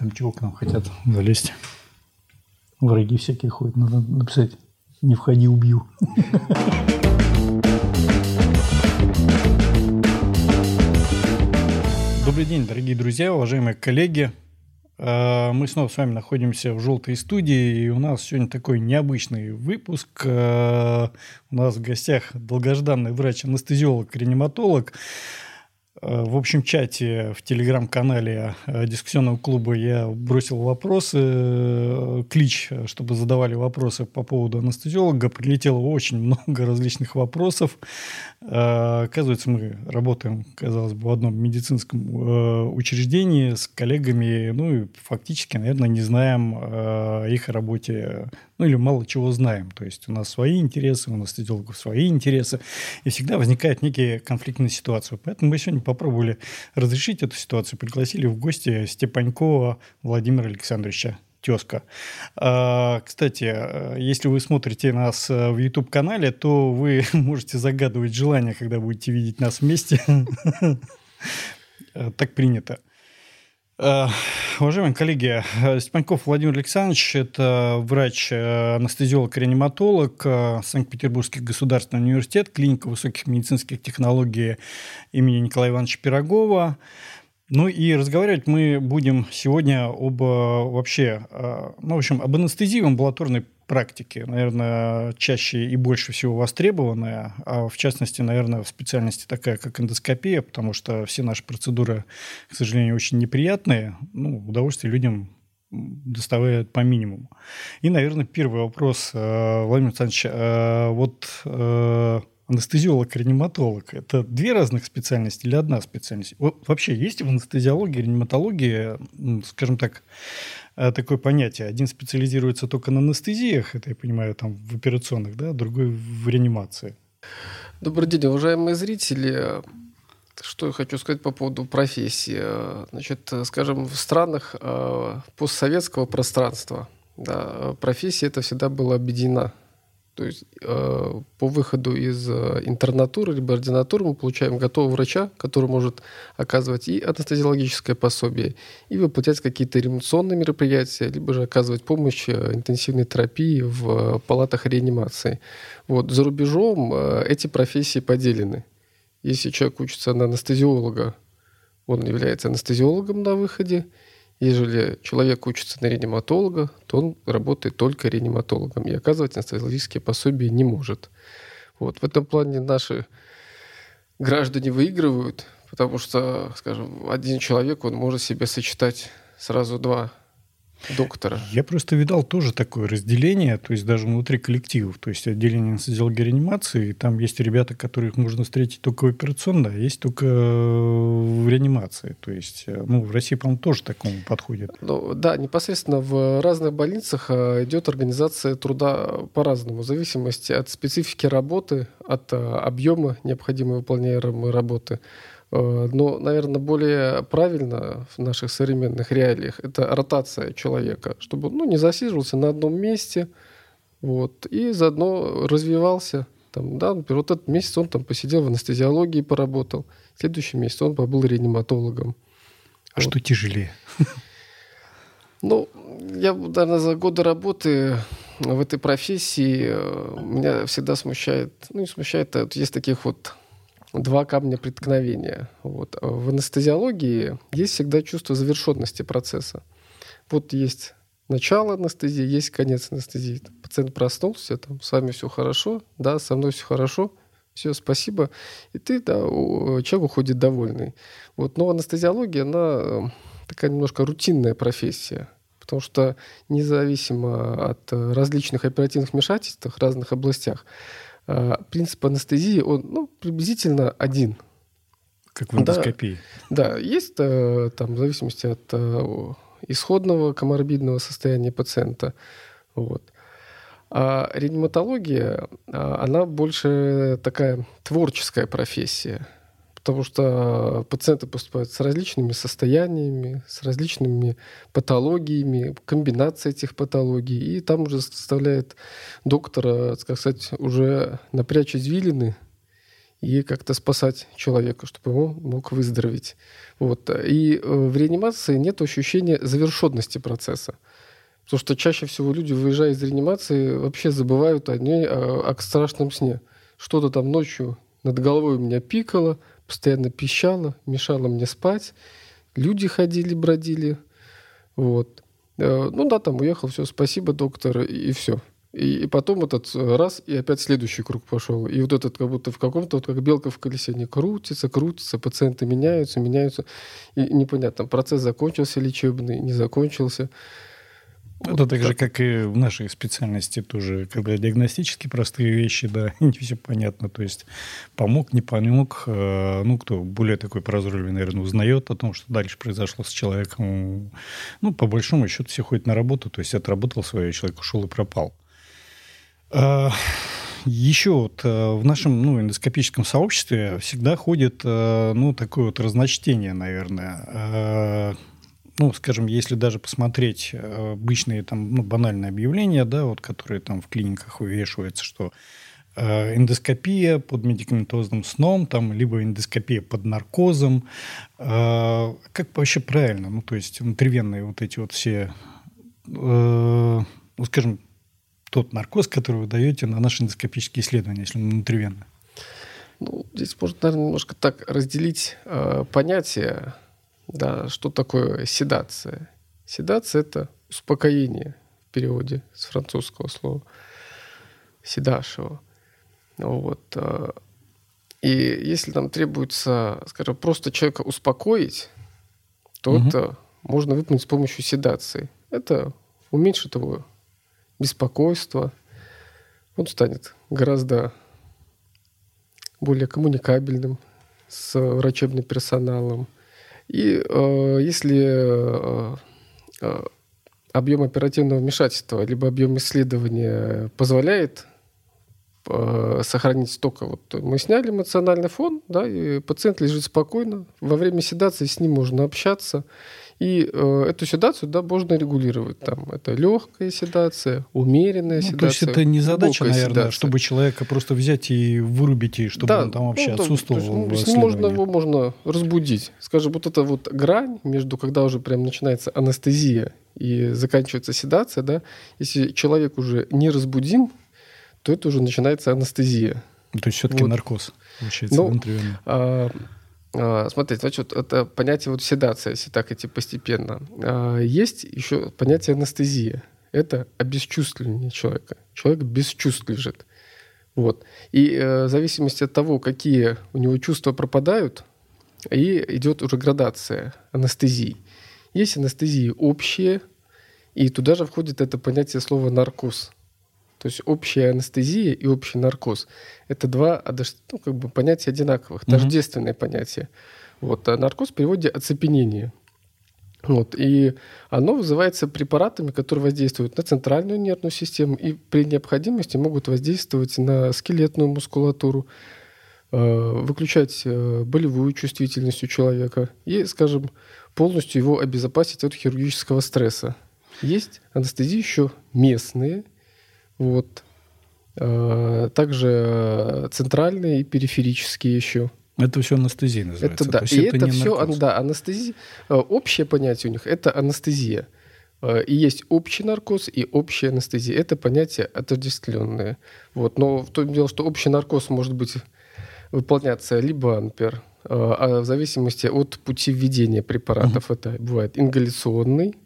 Там чего к нам хотят залезть? Враги всякие ходят. Надо написать «Не входи, убью». Добрый день, дорогие друзья, уважаемые коллеги. Э, мы снова с вами находимся в «Желтой студии», и у нас сегодня такой необычный выпуск. Э, у нас в гостях долгожданный врач-анестезиолог, реаниматолог, Э, в общем чате в телеграм-канале э, дискуссионного клуба я бросил вопросы, э, клич, чтобы задавали вопросы по поводу анестезиолога. Прилетело очень много различных вопросов. Оказывается, мы работаем, казалось бы, в одном медицинском учреждении с коллегами, ну и фактически, наверное, не знаем их работе ну или мало чего знаем. То есть у нас свои интересы, у нас идеологов свои интересы, и всегда возникает некие конфликтные ситуации. Поэтому мы сегодня попробовали разрешить эту ситуацию, пригласили в гости Степанькова Владимира Александровича тезка. А, кстати, если вы смотрите нас в YouTube-канале, то вы можете загадывать желание, когда будете видеть нас вместе. Так принято. Э, уважаемые коллеги, э, Степанков Владимир Александрович – это врач-анестезиолог-реаниматолог, э, Санкт-Петербургский государственный университет, клиника высоких медицинских технологий имени Николая Ивановича Пирогова. Ну и разговаривать мы будем сегодня об вообще, ну, в общем, об анестезии в амбулаторной практики, наверное, чаще и больше всего востребованная, а в частности, наверное, в специальности такая, как эндоскопия, потому что все наши процедуры, к сожалению, очень неприятные, ну, удовольствие людям доставляют по минимуму. И, наверное, первый вопрос, э, Владимир Александрович, э, вот э, анестезиолог-реаниматолог – это две разных специальности или одна специальность? Вообще есть в анестезиологии, реаниматологии, скажем так, такое понятие. Один специализируется только на анестезиях, это я понимаю, там в операционных, да, другой в реанимации. Добрый день, уважаемые зрители. Что я хочу сказать по поводу профессии. Значит, скажем, в странах э, постсоветского пространства да, профессия это всегда была объединена то есть э, по выходу из э, интернатуры либо ординатуры мы получаем готового врача, который может оказывать и анестезиологическое пособие, и выполнять какие-то реанимационные мероприятия, либо же оказывать помощь э, интенсивной терапии в палатах реанимации. Вот. За рубежом эти профессии поделены. Если человек учится на анестезиолога, он является анестезиологом на выходе – Ежели человек учится на реаниматолога, то он работает только реаниматологом и оказывать анестезиологические пособия не может. Вот. В этом плане наши граждане выигрывают, потому что, скажем, один человек, он может себе сочетать сразу два доктора. Я просто видал тоже такое разделение, то есть даже внутри коллективов, то есть отделение анестезиологии реанимации, там есть ребята, которых можно встретить только в операционной, а есть только в реанимации. То есть, э, ну, в России, по-моему, тоже такому подходит. Ну, да, непосредственно в разных больницах э, идет организация труда по-разному, в зависимости от специфики работы, от э, объема необходимой выполняемой работы. Э, но, наверное, более правильно в наших современных реалиях это ротация человека, чтобы он ну, не засиживался на одном месте, вот, и заодно развивался. Там, да, например, вот этот месяц он там посидел в анестезиологии, поработал. Следующий месяц он побыл реаниматологом. А вот. что тяжелее? Ну, я, наверное, за годы работы в этой профессии э, меня всегда смущает, ну, не смущает, а вот есть таких вот два камня преткновения. Вот. В анестезиологии есть всегда чувство завершенности процесса. Вот есть начало анестезии, есть конец анестезии. Пациент проснулся, там, с вами все хорошо, да, со мной все хорошо, все, спасибо. И ты, да, человек уходит довольный. Вот. Но анестезиология, она э, такая немножко рутинная профессия. Потому что независимо от различных оперативных вмешательств в разных областях, Э, принцип анестезии, он ну, приблизительно один. Как в эндоскопии. Да, да есть э, там в зависимости от э, исходного коморбидного состояния пациента. Вот. А реаниматология, она больше такая творческая профессия потому что пациенты поступают с различными состояниями, с различными патологиями, комбинация этих патологий, и там уже составляет доктора, так сказать, уже напрячь извилины и как-то спасать человека, чтобы он мог выздороветь. Вот. И э, в реанимации нет ощущения завершенности процесса. Потому что чаще всего люди, выезжая из реанимации, вообще забывают о ней, о, о страшном сне. Что-то там ночью над головой у меня пикало, постоянно пищало, мешало мне спать. Люди ходили, бродили. Вот. Э, ну да, там уехал, все, спасибо, доктор, и все. И, и потом этот раз, и опять следующий круг пошел. И вот этот как будто в каком-то, вот как белка в колесе, не крутится, крутится, пациенты меняются, меняются. И непонятно, процесс закончился лечебный, не закончился. Это так же, как и в нашей специальности тоже, когда диагностически простые вещи, да, не все понятно. То есть помог, не помог. Э, ну, кто более такой прозорливый, наверное, узнает о том, что дальше произошло с человеком. Ну, по большому счету все ходят на работу, то есть отработал свое, человек ушел и пропал. А, Еще вот э, в нашем ну, эндоскопическом сообществе всегда ходит э, ну, такое вот разночтение, наверное. Ну, скажем, если даже посмотреть э, обычные там, ну, банальные объявления, да, вот, которые там в клиниках вывешиваются, что эндоскопия под медикаментозным сном, там, либо эндоскопия под наркозом. Как вообще правильно? Ну, то есть внутривенные вот эти вот все, ну, скажем, тот наркоз, который вы даете на наши эндоскопические исследования, если он внутривенно? Ну, здесь можно, наверное, немножко так разделить э, понятие, да, что такое седация. Седация – это успокоение в переводе с французского слова седашего. Вот. Э, и если нам требуется, скажем, просто человека успокоить, то угу. это можно выполнить с помощью седации. Это уменьшит его беспокойство, он станет гораздо более коммуникабельным с врачебным персоналом. И э, если э, э, объем оперативного вмешательства либо объем исследования позволяет э, сохранить столько, вот мы сняли эмоциональный фон, да, и пациент лежит спокойно, во время седации с ним можно общаться, и э, эту седацию да, можно регулировать. Там, это легкая седация, умеренная ну, седация. То есть это не задача, наверное, седация. чтобы человека просто взять и вырубить, и чтобы да, он там вообще ну, отсутствовал то есть, ну, можно Его можно разбудить. Скажем, вот эта вот грань между, когда уже прям начинается анестезия и заканчивается седация, да, если человек уже не разбудим, то это уже начинается анестезия. То есть все-таки вот. наркоз, получается, ну, внутривенно. А, а, смотрите, значит, это понятие вот седация, если так идти постепенно. А, есть еще понятие анестезия. Это обесчувствование человека. Человек без чувств лежит. Вот. И э, в зависимости от того, какие у него чувства пропадают, и идет уже градация анестезии. Есть анестезии общие, и туда же входит это понятие слова наркоз. То есть общая анестезия и общий наркоз – это два ну, как бы понятия одинаковых, угу. тождественные понятия. Вот, а наркоз в переводе «оцепенение». Вот, и оно вызывается препаратами, которые воздействуют на центральную нервную систему и при необходимости могут воздействовать на скелетную мускулатуру, э, выключать э, болевую чувствительность у человека и, скажем, полностью его обезопасить от хирургического стресса. Есть анестезии еще местные – вот. А, также э, центральные и периферические еще. Это все анестезия называется. Это да. и это, это все наркоз. да, анестезия. Э, общее понятие у них это анестезия. Э, и есть общий наркоз и общая анестезия. Это понятия отождествленные. Вот. Но в том дело, что общий наркоз может быть выполняться либо ампер, а в зависимости от пути введения препаратов. Uh-huh. Это бывает ингаляционный,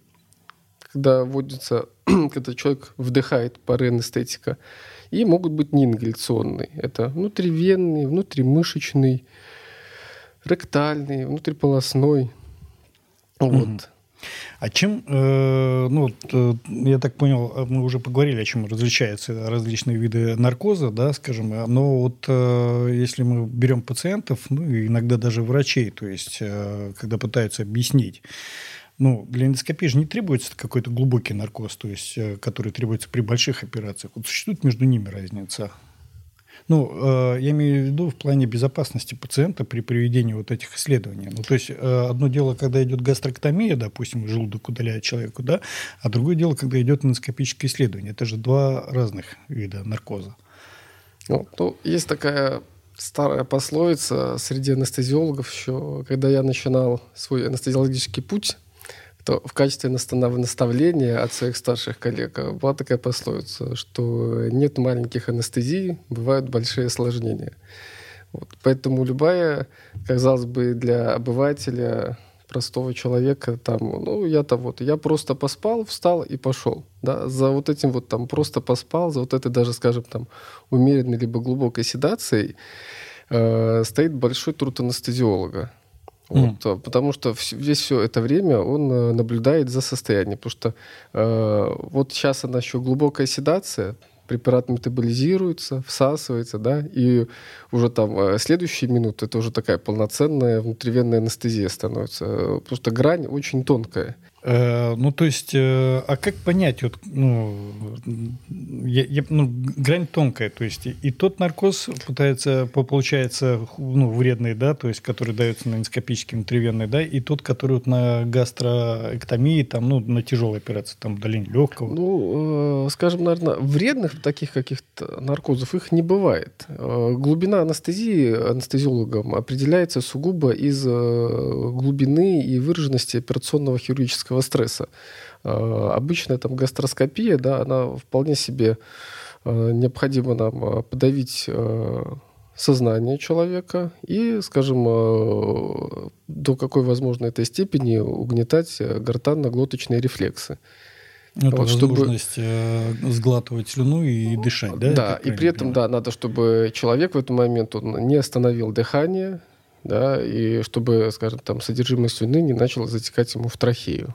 когда вводится, когда человек вдыхает пары анестетика, и могут быть неингаляционные. Это внутривенный, внутримышечный, ректальный, внутриполосной. Вот. А чем, э, ну, э, я так понял, э, мы уже поговорили, о чем различаются различные виды наркоза, да, скажем, но вот если мы берем пациентов, ну, иногда даже врачей, то есть, когда пытаются объяснить, ну, для эндоскопии же не требуется какой-то глубокий наркоз, то есть, э, который требуется при больших операциях. Вот существует между ними разница? Ну, э, я имею в виду в плане безопасности пациента при проведении вот этих исследований. Ну, то есть, э, одно дело, когда идет гастроктомия, допустим, желудок удаляет человеку, да, а другое дело, когда идет эндоскопическое исследование. Это же два разных вида наркоза. Ну, то есть такая старая пословица среди анестезиологов еще, когда я начинал свой анестезиологический путь, то в качестве наставления от своих старших коллег была такая пословица, что нет маленьких анестезий, бывают большие осложнения. Вот. Поэтому любая, казалось бы, для обывателя простого человека, там, ну, я-то вот, я просто поспал, встал и пошел. Да? За вот этим вот там просто поспал, за вот этой даже, скажем, там, умеренной либо глубокой седацией э, стоит большой труд анестезиолога. Вот, mm. Потому что весь все это время он э, наблюдает за состоянием. Потому что э, вот сейчас она еще глубокая седация, препарат метаболизируется, всасывается, да, и уже там э, следующие минуты это уже такая полноценная внутривенная анестезия становится. Потому что грань очень тонкая. Э, ну, то есть, э, а как понять, вот, ну, я, я, ну, грань тонкая, то есть, и, тот наркоз пытается, получается, ну, вредный, да, то есть, который дается на эндоскопический внутривенный, да, и тот, который вот на гастроэктомии, там, ну, на тяжелой операции, там, удаление легкого. Ну, э, скажем, наверное, вредных таких каких-то наркозов их не бывает. Глубина анестезии анестезиологом определяется сугубо из глубины и выраженности операционного хирургического хронического стресса. А, обычная там гастроскопия, да, она вполне себе а, необходимо нам а, подавить сознание человека и, скажем, до какой возможно этой степени угнетать гортанно-глоточные рефлексы. Ну, вот, возможность чтобы... Э, сглатывать слюну и дышать, да? Да, и при этом, да, надо, чтобы человек в этот момент он не остановил дыхание, да, и чтобы, скажем, там содержимое слюны не начало затекать ему в трахею.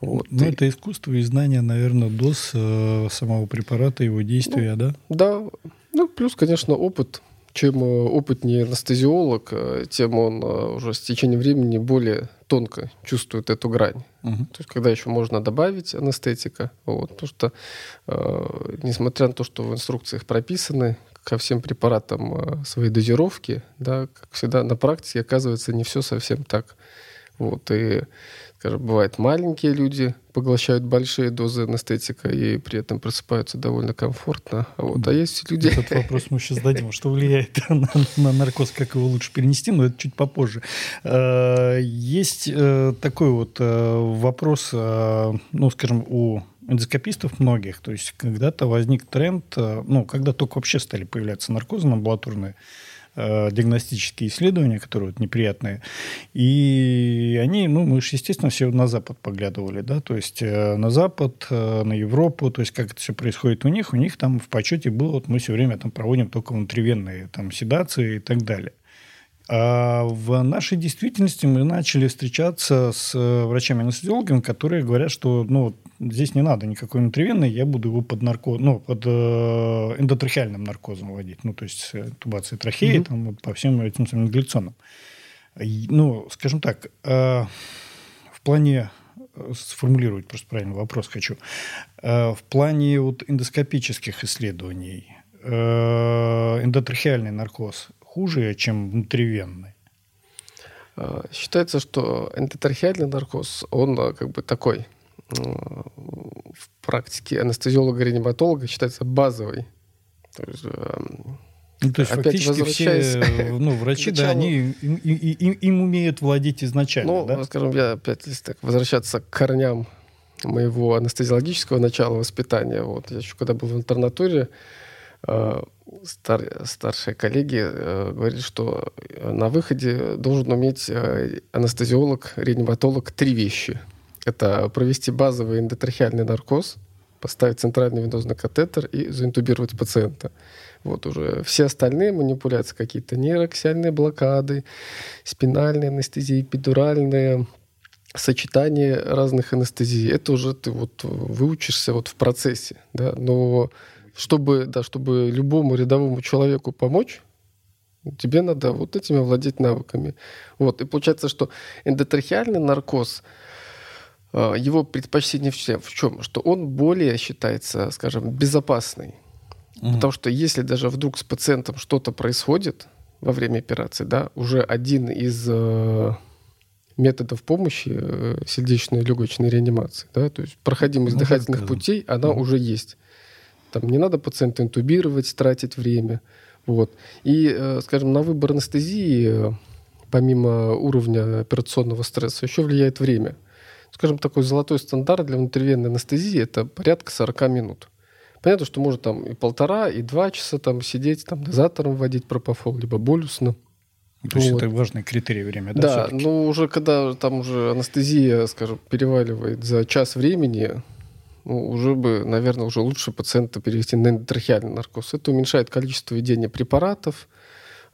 Вот. Ну, это искусство и знание, наверное, доз э, самого препарата, его действия, ну, да? Да. Ну, плюс, конечно, опыт. Чем э, опытнее анестезиолог, э, тем он э, уже с течением времени более тонко чувствует эту грань. Угу. То есть, когда еще можно добавить анестетика. Вот, потому что, э, несмотря на то, что в инструкциях прописаны ко всем препаратам э, свои дозировки, да, как всегда, на практике оказывается не все совсем так. Вот, и скажем, бывает маленькие люди поглощают большие дозы анестетика и при этом просыпаются довольно комфортно. А, вот, а есть люди... Этот вопрос мы сейчас дадим. Что влияет на, на наркоз, как его лучше перенести, но это чуть попозже. А, есть э, такой вот э, вопрос, э, ну, скажем, у эндоскопистов многих. То есть когда-то возник тренд, ну, когда только вообще стали появляться наркозы амбулаторные, э, диагностические исследования, которые вот неприятные. И они, ну, мы же, естественно, все на Запад поглядывали, да, то есть э, на Запад, э, на Европу, то есть как это все происходит у них. У них там в почете было, вот мы все время там проводим только внутривенные там седации и так далее. А в нашей действительности мы начали встречаться с э, врачами-анестезиологами, которые говорят, что ну, здесь не надо никакой внутривенной, я буду его под, нарко... ну, под э, эндотрахеальным наркозом вводить, ну, то есть э, тубации трахеи угу. там, по всем этим самым глицонам. Ну, скажем так, э, в плане э, сформулировать просто правильный вопрос хочу. Э, в плане вот эндоскопических исследований эндотрахеальный наркоз хуже, чем внутривенный? А, считается, что эндотрахеальный наркоз, он а, как бы такой в практике анестезиолога-реаниматолога считается базовый. То есть, ну, то есть Опять фактически все ну, врачи, да, они им, им, им умеют владеть изначально. Ну, да? скажем, я опять если так возвращаться к корням моего анестезиологического начала воспитания. Вот, я еще когда был в интернатуре, стар, старшие коллеги э, говорили, что на выходе должен уметь э, анестезиолог, реаниматолог три вещи. Это провести базовый эндотрахеальный наркоз, поставить центральный венозный катетер и заинтубировать пациента. Вот уже все остальные манипуляции, какие-то нейроксиальные блокады, спинальные анестезии, эпидуральные, сочетание разных анестезий. Это уже ты вот выучишься вот в процессе, да, но чтобы, да, чтобы любому рядовому человеку помочь, тебе надо вот этими владеть навыками. Вот. И получается, что эндотрахеальный наркоз, а, его предпочтение в чем? Что он более считается, скажем, безопасный. Mm. Потому что если даже вдруг с пациентом что-то происходит во время операции, да, уже один из э, методов помощи э, сердечной легочной реанимации, да, то есть проходимость ну, дыхательных путей, она mm. уже есть. Там не надо пациента интубировать, тратить время. Вот. И, э, скажем, на выбор анестезии, помимо уровня операционного стресса, еще влияет время. Скажем, такой золотой стандарт для внутривенной анестезии – это порядка 40 минут. Понятно, что может там и полтора, и два часа там сидеть, там дозатором вводить пропофол, либо болюсно. То есть вот. это важный критерий время, да? Да, но уже когда там уже анестезия, скажем, переваливает за час времени, ну, уже бы, наверное, уже лучше пациента перевести на эндотрахеальный наркоз. Это уменьшает количество введения препаратов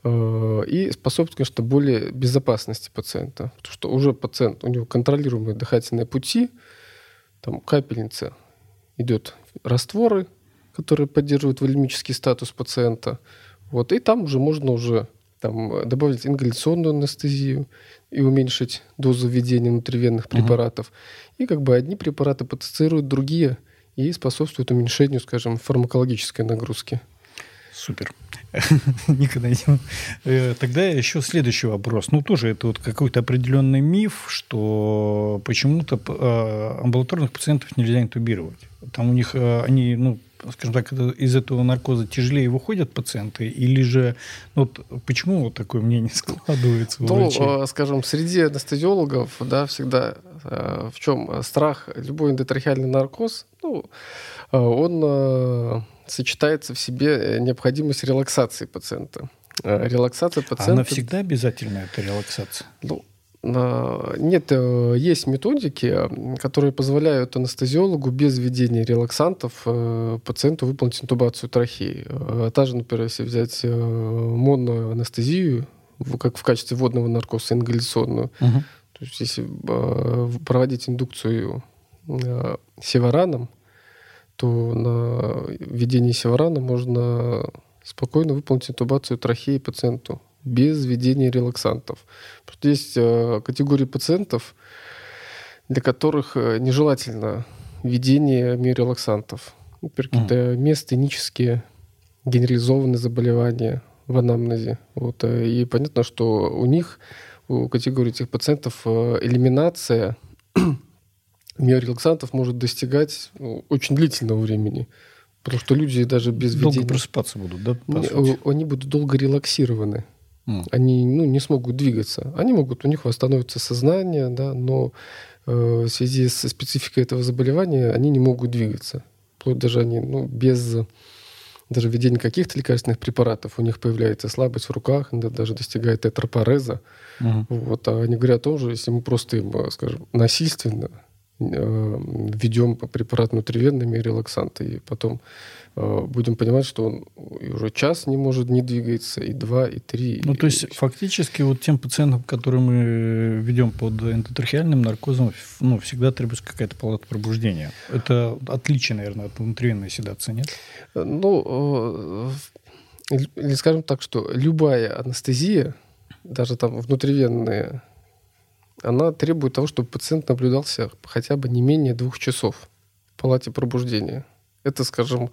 э, и способствует, конечно, более безопасности пациента. Потому что уже пациент, у него контролируемые дыхательные пути, там капельница, идет растворы, которые поддерживают волемический статус пациента. Вот, и там уже можно уже там, добавить ингаляционную анестезию и уменьшить дозу введения внутривенных препаратов. Uh-huh. И как бы одни препараты потенцируют другие и способствуют уменьшению, скажем, фармакологической нагрузки. Супер. Никогда не... Э, тогда еще следующий вопрос. Ну, тоже это вот какой-то определенный миф, что почему-то э, амбулаторных пациентов нельзя интубировать. Там у них э, они, ну, скажем так, из этого наркоза тяжелее выходят пациенты? Или же, ну, вот почему вот такое мнение складывается ну, врачей? скажем, среди анестезиологов, да, всегда в чем страх, любой эндотрахеальный наркоз, ну, он сочетается в себе необходимость релаксации пациента. Релаксация пациента... Она всегда обязательна, эта релаксация? Ну, нет, э, есть методики, которые позволяют анестезиологу без введения релаксантов э, пациенту выполнить интубацию трахеи. Э, та же, например, если взять монную анестезию, как в качестве водного наркоза, ингаляционную, угу. то есть если проводить индукцию севараном, то на введении севарана можно спокойно выполнить интубацию трахеи пациенту без введения релаксантов. Просто есть э, категории пациентов, для которых э, нежелательно введение миорелаксантов. Например, какие-то mm. местенические генерализованные заболевания в анамнезе. Вот. Э, и понятно, что у них, у категории этих пациентов, элиминация миорелаксантов может достигать ну, очень длительного времени. Потому что люди даже без долго введения... Долго просыпаться будут, да? Они будут долго релаксированы. Mm. Они ну, не смогут двигаться. Они могут, у них восстановится сознание, да, но э, в связи со спецификой этого заболевания они не могут двигаться. Вплоть даже они ну, без даже введения каких-то лекарственных препаратов у них появляется слабость в руках, даже достигает тетрапореза. Mm. Вот, а они говорят о том же, если мы просто им, э, скажем, насильственно Э, введем препарат внутривенными релаксанты, и потом будем понимать, что он уже час не может не двигаться, и два, и три. Ну, то есть, и... фактически, вот тем пациентам, которые мы ведем под эндотрахеальным наркозом, ну, всегда требуется какая-то палата пробуждения. Это отличие, наверное, от внутривенной седации, нет? Ну, э, или скажем так, что любая анестезия, даже там внутривенная она требует того, чтобы пациент наблюдался хотя бы не менее двух часов в палате пробуждения. Это, скажем,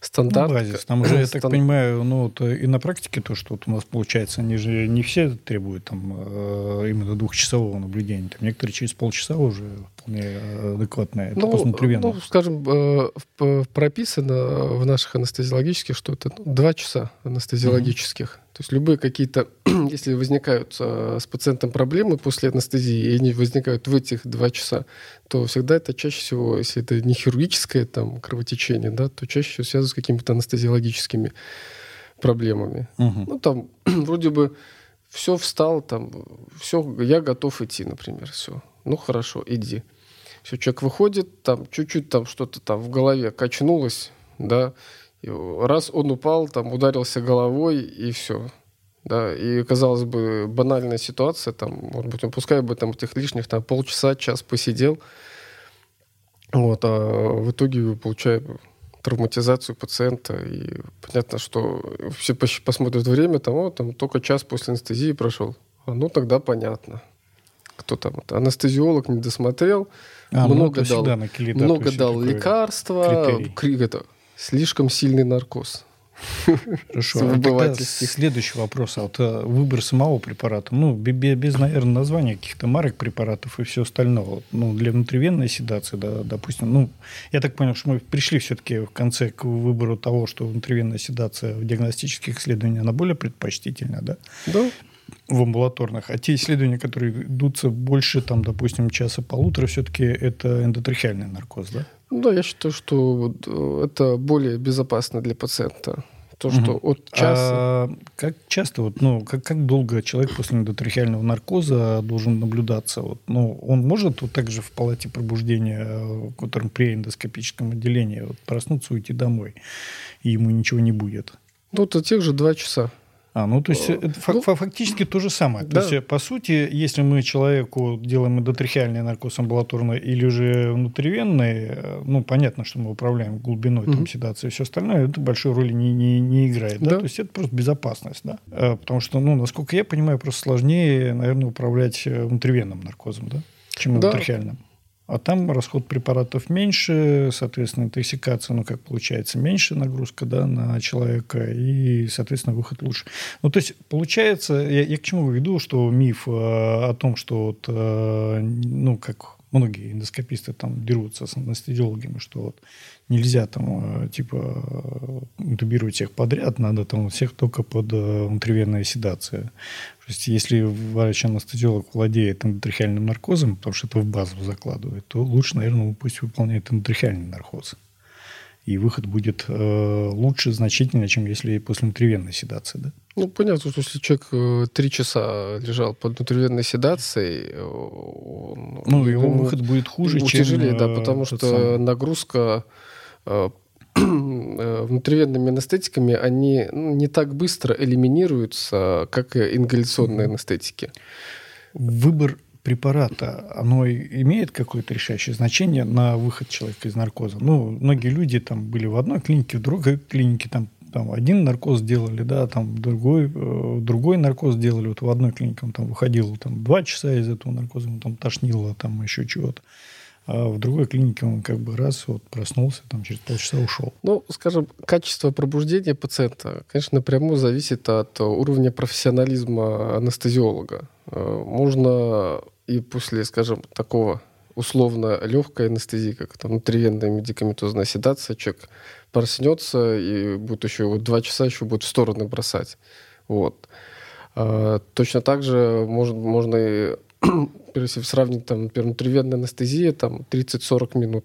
стандарт. Ну, базис. Там уже, я так понимаю, ну, вот и на практике то, что вот у нас получается, они же не все требуют там э, именно двухчасового наблюдения. Там некоторые через полчаса уже вполне адекватное. Это ну, ну, скажем, э, прописано в наших анестезиологических, что это ну, два часа анестезиологических. То есть любые какие-то, если возникают э, с пациентом проблемы после анестезии, и они возникают в этих два часа, то всегда это чаще всего, если это не хирургическое там, кровотечение, да, то чаще всего связано с какими-то анестезиологическими проблемами. Угу. Ну, там вроде бы все встал, там, все, я готов идти, например, все. Ну, хорошо, иди. Все, человек выходит, там, чуть-чуть там что-то там в голове качнулось, да, раз он упал, там ударился головой и все. Да, и, казалось бы, банальная ситуация, там, может быть, он пускай бы там этих лишних там, полчаса, час посидел, вот, а в итоге получаем травматизацию пациента, и понятно, что все посмотрят время, там, о, там только час после анестезии прошел. А, ну, тогда понятно. Кто там? Анестезиолог не досмотрел, а, много дал, много дал лекарства, это, слишком сильный наркоз. Хорошо. А следующий вопрос. А вот э, выбор самого препарата. Ну, без, наверное, названия каких-то марок препаратов и все остальное. Ну, для внутривенной седации, да, допустим. Ну, я так понял, что мы пришли все-таки в конце к выбору того, что внутривенная седация в диагностических исследованиях, она более предпочтительна, да? Да в амбулаторных, а те исследования, которые идутся больше, там, допустим, часа-полутора, все-таки это эндотрахеальный наркоз, да? Да, я считаю, что э, это более безопасно для пациента. То, что угу. от часа... А как часто, вот, ну, как, как долго человек после эндотрахеального наркоза должен наблюдаться? Вот, ну, он может вот так же в палате пробуждения, в котором при эндоскопическом отделении, вот, проснуться, уйти домой, и ему ничего не будет? Ну, это тех же два часа. А, ну то есть э, это ну, фактически то же самое. Да. То есть, по сути, если мы человеку делаем эндотрахеальный наркоз амбулаторный или же внутривенный, э, ну, понятно, что мы управляем глубиной угу. там, седации и все остальное, это большой роли не, не, не играет. Да? Да? То есть это просто безопасность. Да? Э, потому что, ну, насколько я понимаю, просто сложнее, наверное, управлять внутривенным наркозом, да, чем эндотрахеальным. А там расход препаратов меньше, соответственно, интоксикация, ну, как получается, меньше нагрузка да, на человека, и, соответственно, выход лучше. Ну, то есть, получается, я, я к чему веду, что миф э, о том, что вот, э, ну, как многие эндоскописты там дерутся с анестезиологами, что вот нельзя там э, типа интубировать всех подряд, надо там всех только под э, внутривенная седация. То есть если врач-анестезиолог владеет эндотрахеальным наркозом, потому что это в базу закладывает, то лучше, наверное, пусть выполняет эндотрахеальный наркоз. И выход будет э, лучше значительно, чем если после внутривенной седации. Да? Ну, понятно, что если человек э, три часа лежал под внутривенной седацией, э, он, ну, его выход будет хуже, чем... Тяжелее, да, потому что самый. нагрузка внутривенными анестетиками, они ну, не так быстро элиминируются, как ингаляционные анестетики. Выбор препарата, оно имеет какое-то решающее значение на выход человека из наркоза? Ну, многие люди там были в одной клинике, в другой клинике, там, там один наркоз делали, да, там другой, э, другой наркоз делали. Вот в одной клинике он там выходил там два часа из этого наркоза, ему там тошнило, там еще чего-то. А в другой клинике он как бы раз вот проснулся, там через полчаса ушел. Ну, скажем, качество пробуждения пациента, конечно, напрямую зависит от уровня профессионализма анестезиолога. Э, можно и после, скажем, такого условно легкой анестезии, как там внутривенная медикаментозная седация, человек проснется и будет еще вот два часа еще будет в стороны бросать. Вот. А, точно так же можно, можно и, если сравнить, там, например, внутривенная анестезия, там 30-40 минут.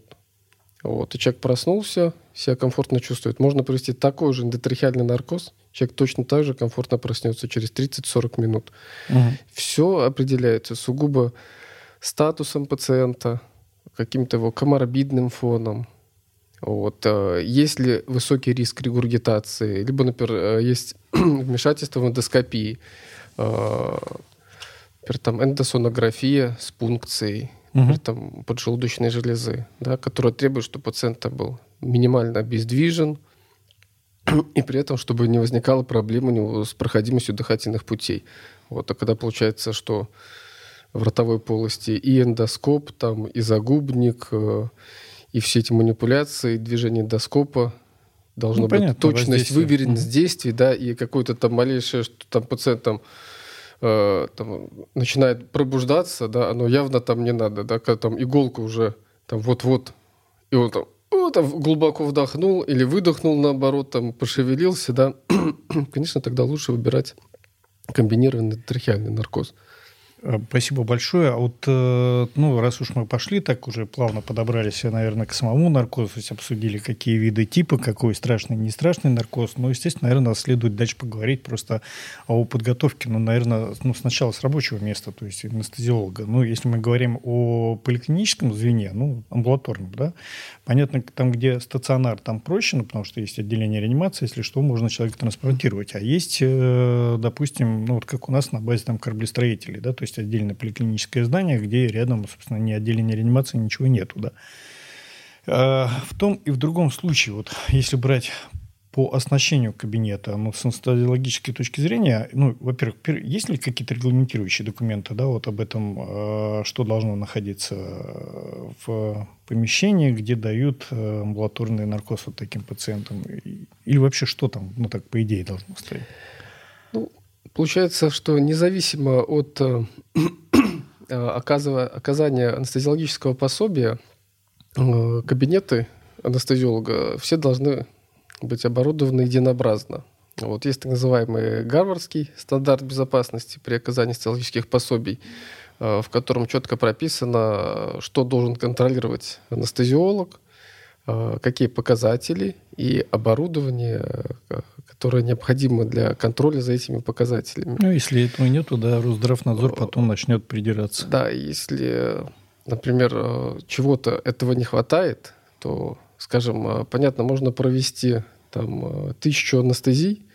Вот. И человек проснулся, себя комфортно чувствует. Можно провести такой же эндотрахеальный наркоз, человек точно так же комфортно проснется через 30-40 минут. Угу. Все определяется сугубо статусом пациента, каким-то его коморбидным фоном. Вот. Э, есть ли высокий риск регургитации, либо, например, э, есть вмешательство в эндоскопии, э, например, там эндосонография с пункцией, например, там поджелудочной железы, да, которая требует, чтобы пациент был минимально обездвижен, и при этом, чтобы не возникало проблем у него с проходимостью дыхательных путей. Вот, а когда получается, что в ротовой полости и эндоскоп, там, и загубник, э, и все эти манипуляции, движение эндоскопа, должно ну, быть понятно, точность, выверенность mm-hmm. действий, да, и какое-то там малейшее, что там пациент там, э, там начинает пробуждаться, да, оно явно там не надо, да, когда там иголка уже там вот-вот, и он там ну, там глубоко вдохнул или выдохнул, наоборот, там пошевелился, да, конечно, тогда лучше выбирать комбинированный трахеальный наркоз. Э, спасибо большое. А вот, э, ну, раз уж мы пошли, так уже плавно подобрались, наверное, к самому наркозу, то есть обсудили, какие виды типа, какой страшный, не страшный наркоз. Ну, естественно, наверное, следует дальше поговорить просто о подготовке, ну, наверное, ну, сначала с рабочего места, то есть анестезиолога. Ну, если мы говорим о поликлиническом звене, ну, амбулаторном, да, понятно, там, где стационар, там проще, ну, потому что есть отделение реанимации, если что, можно человека транспортировать. А есть, э, допустим, ну, вот как у нас на базе там кораблестроителей, да, то есть отдельное поликлиническое здание, где рядом, собственно, ни отделения реанимации, ничего нету, да. А, в том и в другом случае, вот если брать по оснащению кабинета, ну, с анестезиологической точки зрения, ну, во-первых, есть ли какие-то регламентирующие документы, да, вот об этом, э, что должно находиться в помещении, где дают э, амбулаторный наркоз вот таким пациентам? Или вообще что там, ну, так, по идее, должно стоять? Ну, получается, что независимо от э, оказания анестезиологического пособия, кабинеты анестезиолога все должны быть оборудованы единообразно. Вот есть так называемый Гарвардский стандарт безопасности при оказании стоматологических пособий, э, в котором четко прописано, что должен контролировать анестезиолог, э, какие показатели и оборудование, э, которое необходимо для контроля за этими показателями. Ну, если этого нет, то да, Росздравнадзор потом начнет придираться. Да, если, например, чего-то этого не хватает, то скажем, э, понятно, можно провести там э, тысячу анестезий,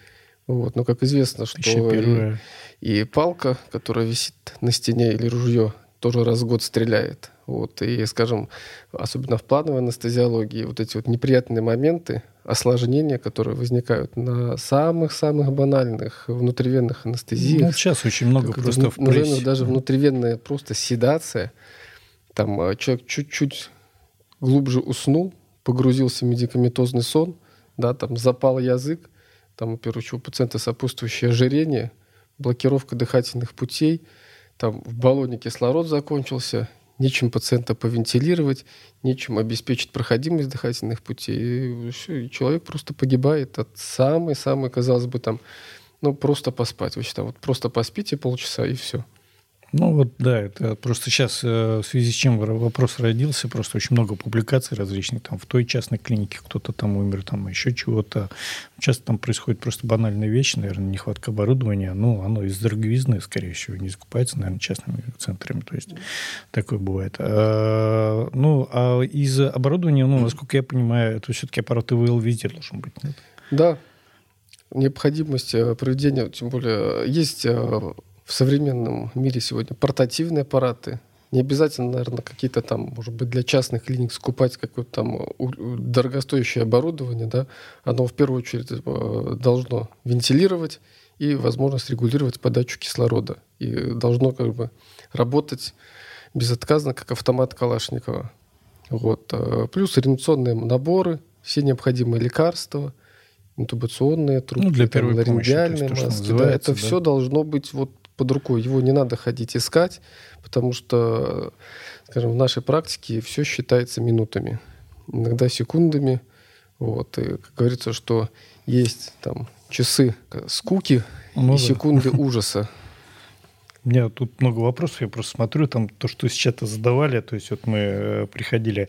вот, но как известно, что и, и палка, которая висит на стене или ружье, тоже раз в год стреляет. Вот, и, скажем, особенно в плановой анестезиологии, вот эти вот неприятные моменты, осложнения, которые возникают на самых-самых банальных внутривенных анестезиях. Ну, сейчас очень много как просто в прессе. даже внутривенная просто седация. Там э, человек чуть-чуть глубже уснул, погрузился в медикаментозный сон, да, там запал язык, там, во-первых, у пациента сопутствующее ожирение, блокировка дыхательных путей, там в баллоне кислород закончился, нечем пациента повентилировать, нечем обеспечить проходимость дыхательных путей. И, человек просто погибает от самой-самой, казалось бы, там, ну, просто поспать. Вы вот просто поспите полчаса и все. Ну вот да, это просто сейчас э, в связи с чем вопрос родился, просто очень много публикаций различных, там в той частной клинике кто-то там умер, там еще чего-то. Часто там происходит просто банальная вещь, наверное, нехватка оборудования, ну оно из дороговизны, скорее всего, не закупается, наверное, частными центрами, то есть такое бывает. А, ну, а из оборудования, ну, насколько я понимаю, это все-таки аппарат ИВЛ везде должен быть, нет? Да, необходимость э, проведения, тем более есть э, в современном мире сегодня портативные аппараты. Не обязательно, наверное, какие-то там, может быть, для частных клиник скупать какое-то там дорогостоящее оборудование, да, оно в первую очередь э, должно вентилировать и возможность регулировать подачу кислорода. И должно как бы работать безотказно, как автомат Калашникова. Вот. Э, плюс ориентационные наборы, все необходимые лекарства, интубационные трубки, ну, для первой там, помощи, маски. Да, это да? все должно быть вот под рукой. Его не надо ходить искать, потому что, скажем, в нашей практике все считается минутами, иногда секундами. Вот. И, как говорится, что есть там часы скуки ну, и да. секунды ужаса. У меня тут много вопросов, я просто смотрю, там то, что с чата задавали, то есть вот мы э, приходили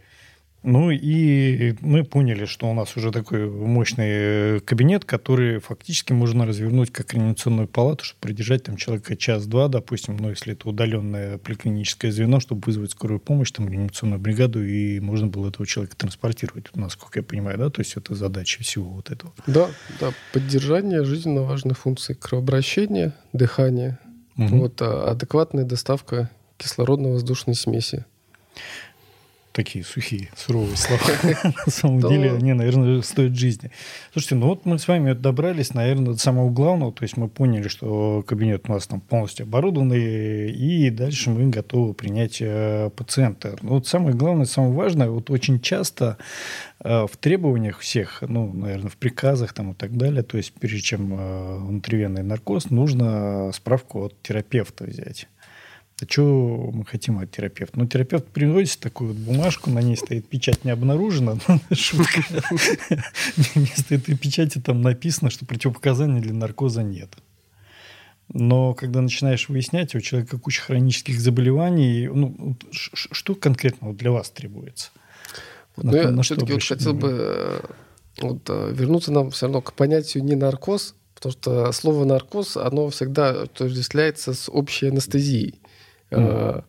ну и мы поняли, что у нас уже такой мощный э, кабинет, который фактически можно развернуть как реанимационную палату, чтобы продержать там человека час-два, допустим, ну если это удаленное поликлиническое звено, чтобы вызвать скорую помощь, там реанимационную бригаду, и можно было этого человека транспортировать, насколько я понимаю, да, то есть это задача всего вот этого. Да, да, поддержание жизненно важных функций кровообращения, дыхания, угу. вот, а адекватная доставка кислородно-воздушной смеси такие сухие, суровые слова. На самом деле они, наверное, стоят жизни. Слушайте, ну вот мы с вами добрались, наверное, до самого главного. То есть мы поняли, что кабинет у нас там полностью оборудованный, и дальше мы готовы принять э, пациента. Но вот самое главное, самое важное, вот очень часто э, в требованиях всех, ну, наверное, в приказах там и так далее, то есть прежде чем э, внутривенный наркоз, нужно справку от терапевта взять. А что мы хотим от терапевта? Ну, терапевт приносит такую вот бумажку, на ней стоит печать не обнаружена. Шутка. Вместо этой печати там написано, что противопоказаний для наркоза нет. Но когда начинаешь выяснять, у человека куча хронических заболеваний, ну, что конкретно для вас требуется? Ну, на, я на все-таки вот хотел бы э, вот, э, вернуться нам все равно к понятию не наркоз, потому что слово наркоз, оно всегда отождествляется с общей анестезией. Mm.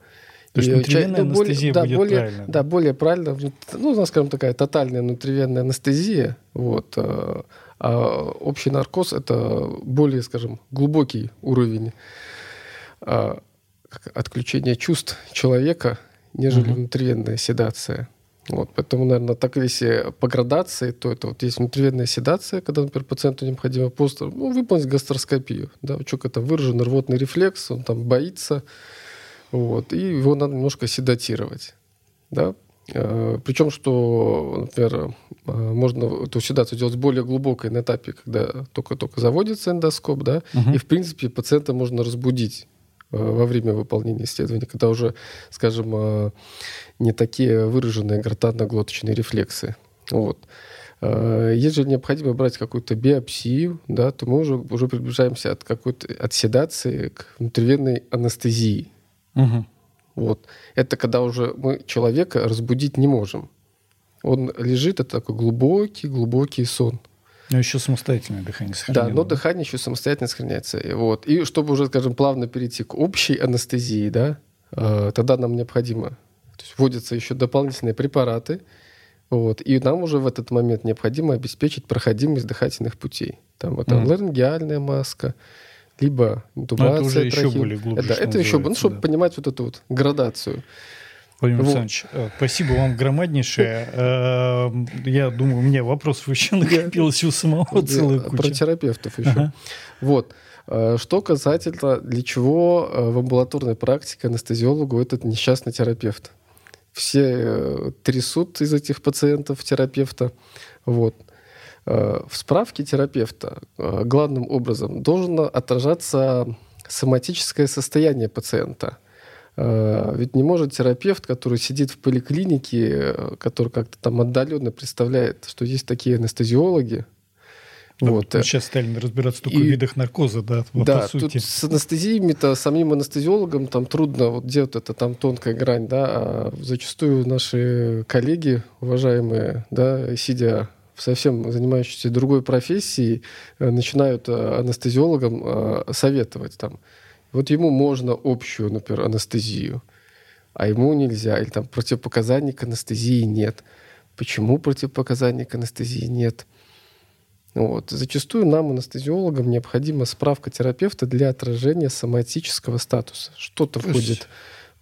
То есть внутривенная ну, анестезия более, будет да, более, правильно? Да, более правильно. Ну, скажем, такая тотальная внутривенная анестезия. Вот. Э, а общий наркоз – это более, скажем, глубокий уровень а, отключения чувств человека, нежели угу. внутривенная седация. Вот, поэтому, наверное, так если по градации, то это вот есть внутривенная седация, когда, например, пациенту необходимо просто ну, выполнить гастроскопию. Да, у человека там выражен рвотный рефлекс, он там боится, вот, и его надо немножко седатировать. Да? Э, Причем, что, например, э, можно эту седацию делать более глубокой на этапе, когда только-только заводится эндоскоп, да, угу. и, в принципе, пациента можно разбудить э, во время выполнения исследования, когда уже, скажем, не такие выраженные гортанно-глоточные рефлексы. Вот. Если необходимо брать какую-то биопсию, да, то мы уже, уже приближаемся от какой-то от седации к внутривенной анестезии. Угу. Вот. Это когда уже мы человека разбудить не можем. Он лежит, это такой глубокий, глубокий сон. Но еще самостоятельное дыхание сохраняется. Да, но дыхание еще самостоятельно сохраняется. Вот. И чтобы уже, скажем, плавно перейти к общей анестезии, да, э, тогда нам необходимо, то есть вводятся еще дополнительные препараты, вот, и нам уже в этот момент необходимо обеспечить проходимость дыхательных путей. Там это mm. ларингеальная маска, либо интубация. Но это уже трахеи. еще более глубже. Это, это еще, ну, чтобы да. понимать вот эту вот градацию. Владимир вот. Александрович, э, спасибо вам громаднейшее. Э, я думаю, у меня вопросов еще накопилось у самого целая куча. Про терапевтов еще. Вот. Э, что касательно, для чего в амбулаторной практике анестезиологу этот несчастный терапевт? Все трясут из этих пациентов терапевта. Вот. Э, в справке терапевта э, главным образом должно отражаться соматическое состояние пациента. Э, ведь не может терапевт, который сидит в поликлинике, который как-то там отдаленно представляет, что есть такие анестезиологи, да, вот. Сейчас стали разбираться только и, в видах наркоза, да, вот да, по сути. тут с анестезиями-то самим анестезиологам там трудно вот делать это там тонкая грань, да, а зачастую наши коллеги, уважаемые, да, сидя совсем занимающиеся другой профессией, э, начинают э, анестезиологам э, советовать там. Вот ему можно общую, например, анестезию, а ему нельзя. Или там противопоказаний к анестезии нет. Почему противопоказаний к анестезии нет? Вот. Зачастую нам, анестезиологам, необходима справка терапевта для отражения соматического статуса. Что-то входит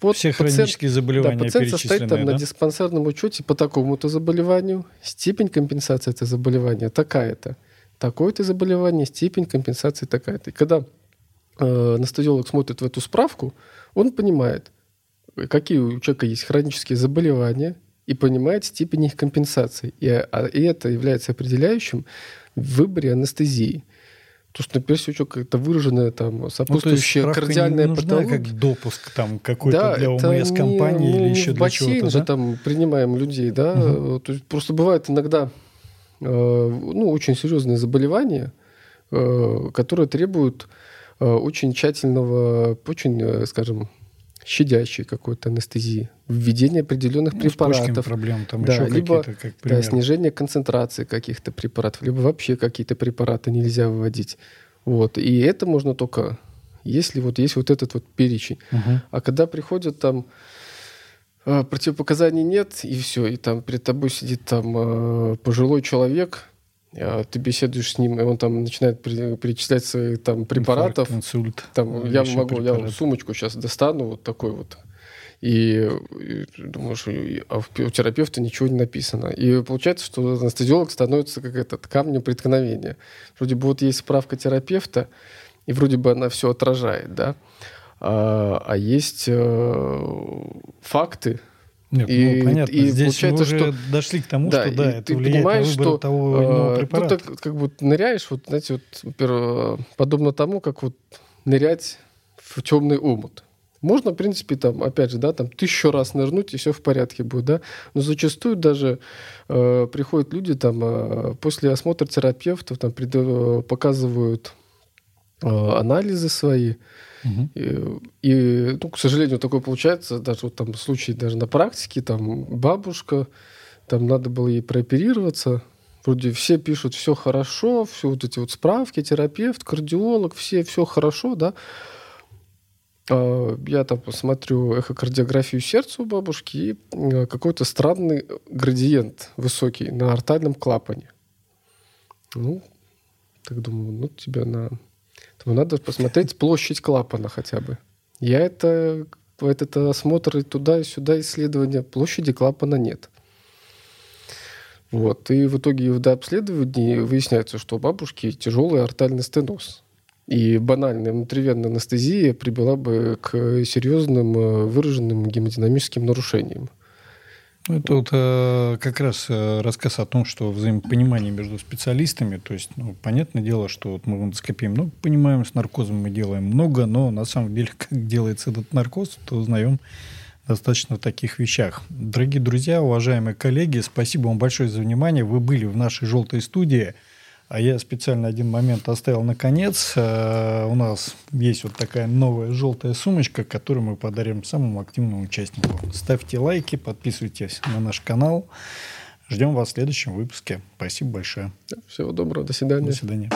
вот Все пациент, хронические заболевания да, пациент состоит там да? на диспансерном учете по такому-то заболеванию, степень компенсации этого заболевания такая-то, такое-то заболевание, степень компенсации такая-то. И когда э, анестезиолог смотрит в эту справку, он понимает, какие у человека есть хронические заболевания, и понимает степень их компенсации. И, а, и это является определяющим в выборе анестезии. То, что, у человека какая-то выраженная там сопутствующая ну, кардиальная не нужна, патология. как допуск там какой-то да, для ОМС-компании или еще для чего-то, же да? там принимаем людей, да. Угу. То есть просто бывает иногда э, ну, очень серьезные заболевания, э, которые требуют э, очень тщательного, очень, э, скажем, щадящей какой-то анестезии, введение определенных ну, препаратов. проблем, там да, еще либо как да, снижение концентрации каких-то препаратов, либо вообще какие-то препараты нельзя выводить. Вот. И это можно только, если вот есть вот этот вот перечень. Угу. А когда приходят там э, противопоказаний нет, и все, и там перед тобой сидит там э, пожилой человек, а ты беседуешь с ним, и он там начинает перечислять свои там препаратов. Инсульт. Там, я могу, препарат. я сумочку сейчас достану, вот такой вот. И, и думаешь, а у терапевта ничего не написано. И получается, что анестезиолог становится как этот камнем преткновения. Вроде бы вот есть справка терапевта, и вроде бы она все отражает, да. А, а есть э, факты, нет, и, ну, понятно. И Здесь получается, мы уже что, дошли к тому, да, что да, это ты влияет понимаешь, на выбор что, того иного препарата. Ну, ты как бы ныряешь, вот, знаете, вот, например, подобно тому, как вот нырять в темный омут. Можно, в принципе, там, опять же, да, там тысячу раз нырнуть, и все в порядке будет, да. Но зачастую даже э, приходят люди там э, после осмотра терапевтов, там пред, э, показывают э, анализы свои, И, и ну, к сожалению, такое получается, даже вот там случай даже на практике, там бабушка, там надо было ей прооперироваться, вроде все пишут, все хорошо, все вот эти вот справки, терапевт, кардиолог, все, все хорошо, да. А я там посмотрю эхокардиографию сердца у бабушки и э, какой-то странный градиент высокий на артальном клапане. Ну, так думаю, ну тебя на то надо посмотреть площадь клапана хотя бы. Я это, этот осмотр и туда, и сюда исследования, площади клапана нет. Вот. И в итоге в дообследовании выясняется, что у бабушки тяжелый артальный стеноз. И банальная внутривенная анестезия привела бы к серьезным э, выраженным гемодинамическим нарушениям. Ну, это вот э, как раз э, рассказ о том, что взаимопонимание между специалистами, то есть, ну, понятное дело, что вот мы в эндоскопии много понимаем, с наркозом мы делаем много, но на самом деле, как делается этот наркоз, то узнаем достаточно в таких вещах. Дорогие друзья, уважаемые коллеги, спасибо вам большое за внимание. Вы были в нашей желтой студии. А я специально один момент оставил на конец. Э, у нас есть вот такая новая желтая сумочка, которую мы подарим самому активному участнику. Ставьте лайки, подписывайтесь на наш канал. Ждем вас в следующем выпуске. Спасибо большое. Всего доброго. До свидания. До свидания.